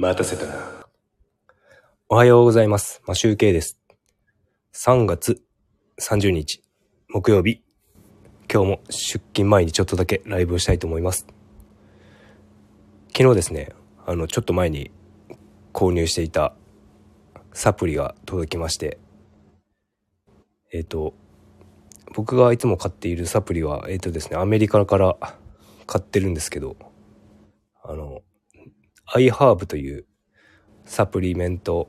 待たせたな。おはようございます。マシュウケイです。3月30日、木曜日。今日も出勤前にちょっとだけライブをしたいと思います。昨日ですね、あの、ちょっと前に購入していたサプリが届きまして、えっ、と、僕がいつも買っているサプリは、えっ、とですね、アメリカから買ってるんですけど、あの、アイハーブというサプリメント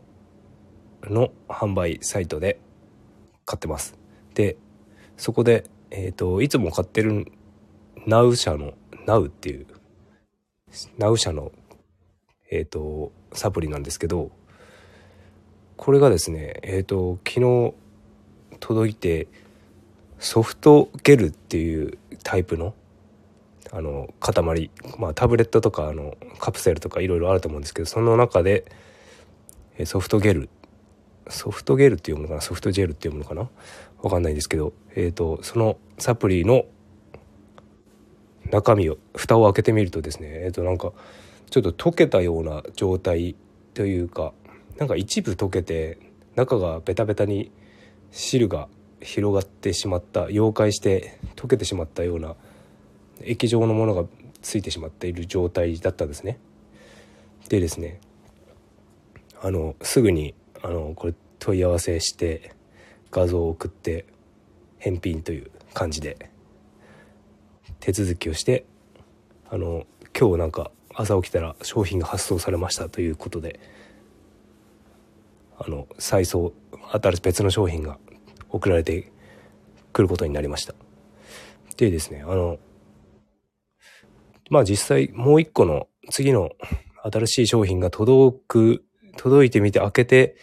の販売サイトで買ってます。で、そこで、えっ、と、いつも買ってるナウ社の、ナウっていう、ナウ社の、えっ、と、サプリなんですけど、これがですね、えっ、と、昨日届いて、ソフトゲルっていうタイプの、あの、塊、まあタブレットとか、あの、カプセルとかいろいろあると思うんですけど、その中で、ソフトゲルソフトゲルっていうものかな？ソフトジェルっていうものかな？わかんないんですけど、えっ、と、そのサプリの中身を、蓋を開けてみるとですね、えっ、と、なんか、ちょっと溶けたような状態というか、なんか一部溶けて、中がベタベタに汁が広がってしまった、溶解して溶けてしまったような液状のものがついてしまっている状態だったんですね。でですね、あの、すぐに、あの、これ問い合わせして、画像を送って、返品という感じで、手続きをして、あの、今日なんか朝起きたら商品が発送されましたということで、あの、再送、新しい別の商品が送られてくることになりました。でですね、あの、まあ実際もう一個の次の新しい商品が届く、届いてみて開けて、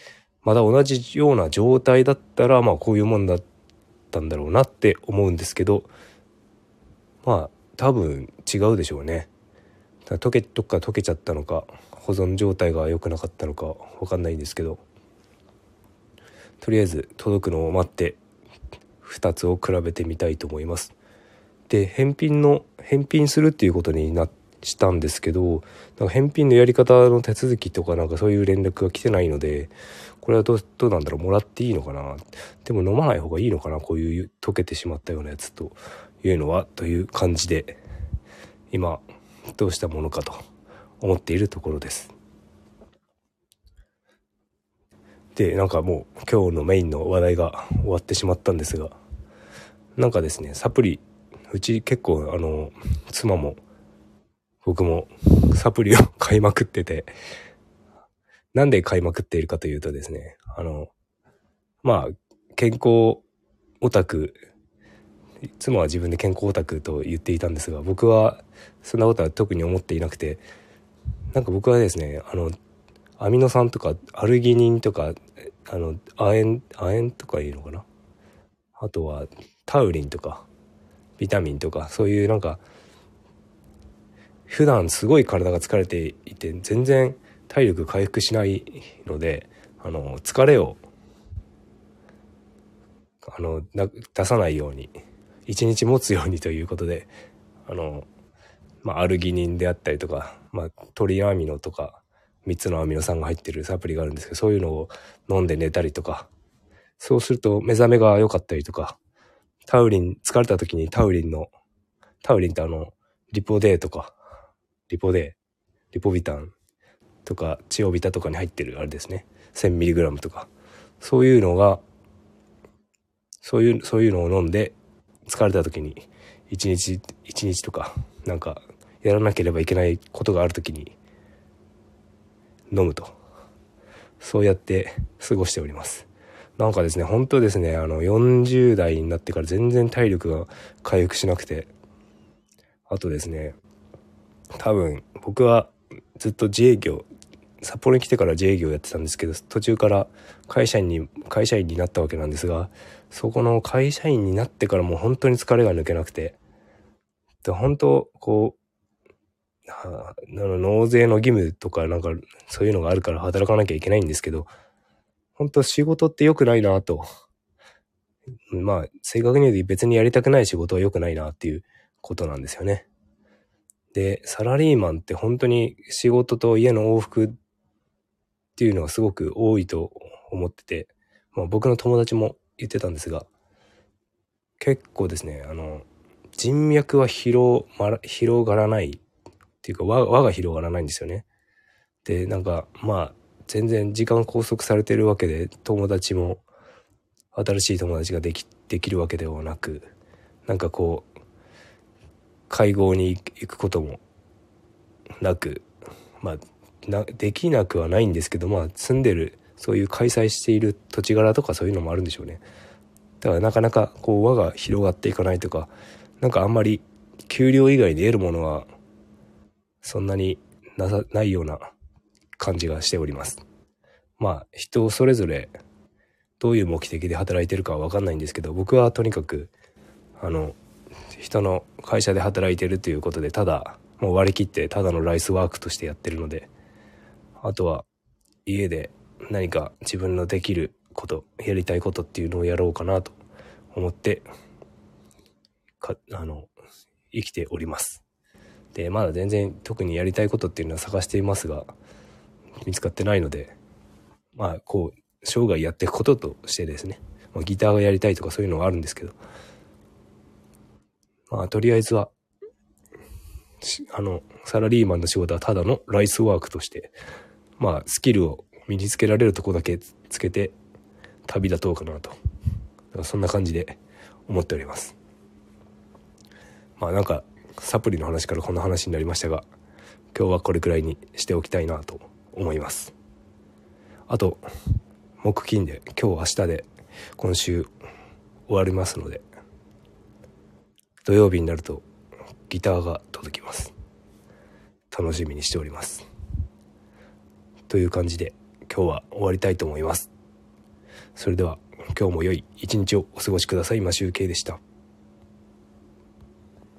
また同じような状態だったら、まあこういうもんだったんだろうなって思うんですけど、まあ多分違うでしょうね。溶け、どっか溶けちゃったのか、保存状態が良くなかったのかわかんないんですけど、とりあえず届くのを待って、2つを比べてみたいと思います。で、返品の、返品するっていうことになしたんですけど、なんか返品のやり方の手続きとかなんかそういう連絡が来てないので、これはどうどうなんだろうもらっていいのかな？でも飲まない方がいいのかな？こういう溶けてしまったようなやつというのはという感じで、今、どうしたものかと思っているところです。で、なんかもう今日のメインの話題が終わってしまったんですが、なんかですね、サプリ、うち結構あの、妻も僕もサプリを 買いまくってて、なんで買いまくっているかというとですね、あの、まあ、健康オタク、妻は自分で健康オタクと言っていたんですが、僕はそんなことは特に思っていなくて、なんか僕はですね、あの、アミノ酸とかアルギニンとか、あの、亜鉛、亜鉛とかいうのかな？あとはタウリンとか、ビタミンとか、そういうなんか、普段すごい体が疲れていて、全然体力回復しないので、あの、疲れを、あの、出さないように、一日持つようにということで、あの、まあ、アルギニンであったりとか、まあ、トリアミノとか、3つのアミノ酸が入ってるサプリがあるんですけど、そういうのを飲んで寝たりとか、そうすると目覚めが良かったりとか、タウリン、疲れた時にタウリンの、タウリンってあの、リポデーとか、リポデー、リポビタンとか、チオビタとかに入ってるあれですね。1000mg とか。そういうのが、そういう、そういうのを飲んで、疲れた時に、1日、1日とか、なんか、やらなければいけないことがある時に、飲むと。そうやって過ごしております。なんかですね、本当ですね、あの、40代になってから全然体力が回復しなくて、あとですね、多分、僕はずっと自営業、札幌に来てから自営業やってたんですけど、途中から会社員に、会社員になったわけなんですが、そこの会社員になってからもう本当に疲れが抜けなくて、で本当、こう、あ納税の義務とかなんかそういうのがあるから働かなきゃいけないんですけど、本当仕事って良くないなと。まあ、正確に言うと別にやりたくない仕事は良くないなっていうことなんですよね。で、サラリーマンって本当に仕事と家の往復っていうのはすごく多いと思ってて、まあ僕の友達も言ってたんですが、結構ですね、あの、人脈は広、ま、広がらないっていうか、輪が広がらないんですよね。で、なんか、まあ、全然時間拘束されてるわけで、友達も、新しい友達ができ、できるわけではなく、なんかこう、会合に行くこともなく、まあ、な、できなくはないんですけど、まあ、住んでる、そういう開催している土地柄とかそういうのもあるんでしょうね。だからなかなかこう輪が広がっていかないとか、なんかあんまり給料以外で得るものはそんなになさ、ないような感じがしております。まあ人それぞれどういう目的で働いてるかはわかんないんですけど、僕はとにかくあの人の会社で働いてるということでただもう割り切ってただのライスワークとしてやってるので、あとは家で何か自分のできること、やりたいことっていうのをやろうかなと思って、か、あの、生きております。で、まだ全然特にやりたいことっていうのは探していますが、見つかってないので、まあ、こう、生涯やっていくこととしてですね、まあ、ギターがやりたいとかそういうのはあるんですけど、まあ、とりあえずは、あの、サラリーマンの仕事はただのライスワークとして、まあ、スキルを身につけられるとこだけつけて旅立とうかなと。そんな感じで思っております。まあなんか、サプリの話からこんな話になりましたが、今日はこれくらいにしておきたいなと思います。あと、木金で今日明日で今週終わりますので、土曜日になるとギターが届きます。楽しみにしております。という感じで今日は終わりたいと思います。それでは今日も良い一日をお過ごしください。マシュウケイでした。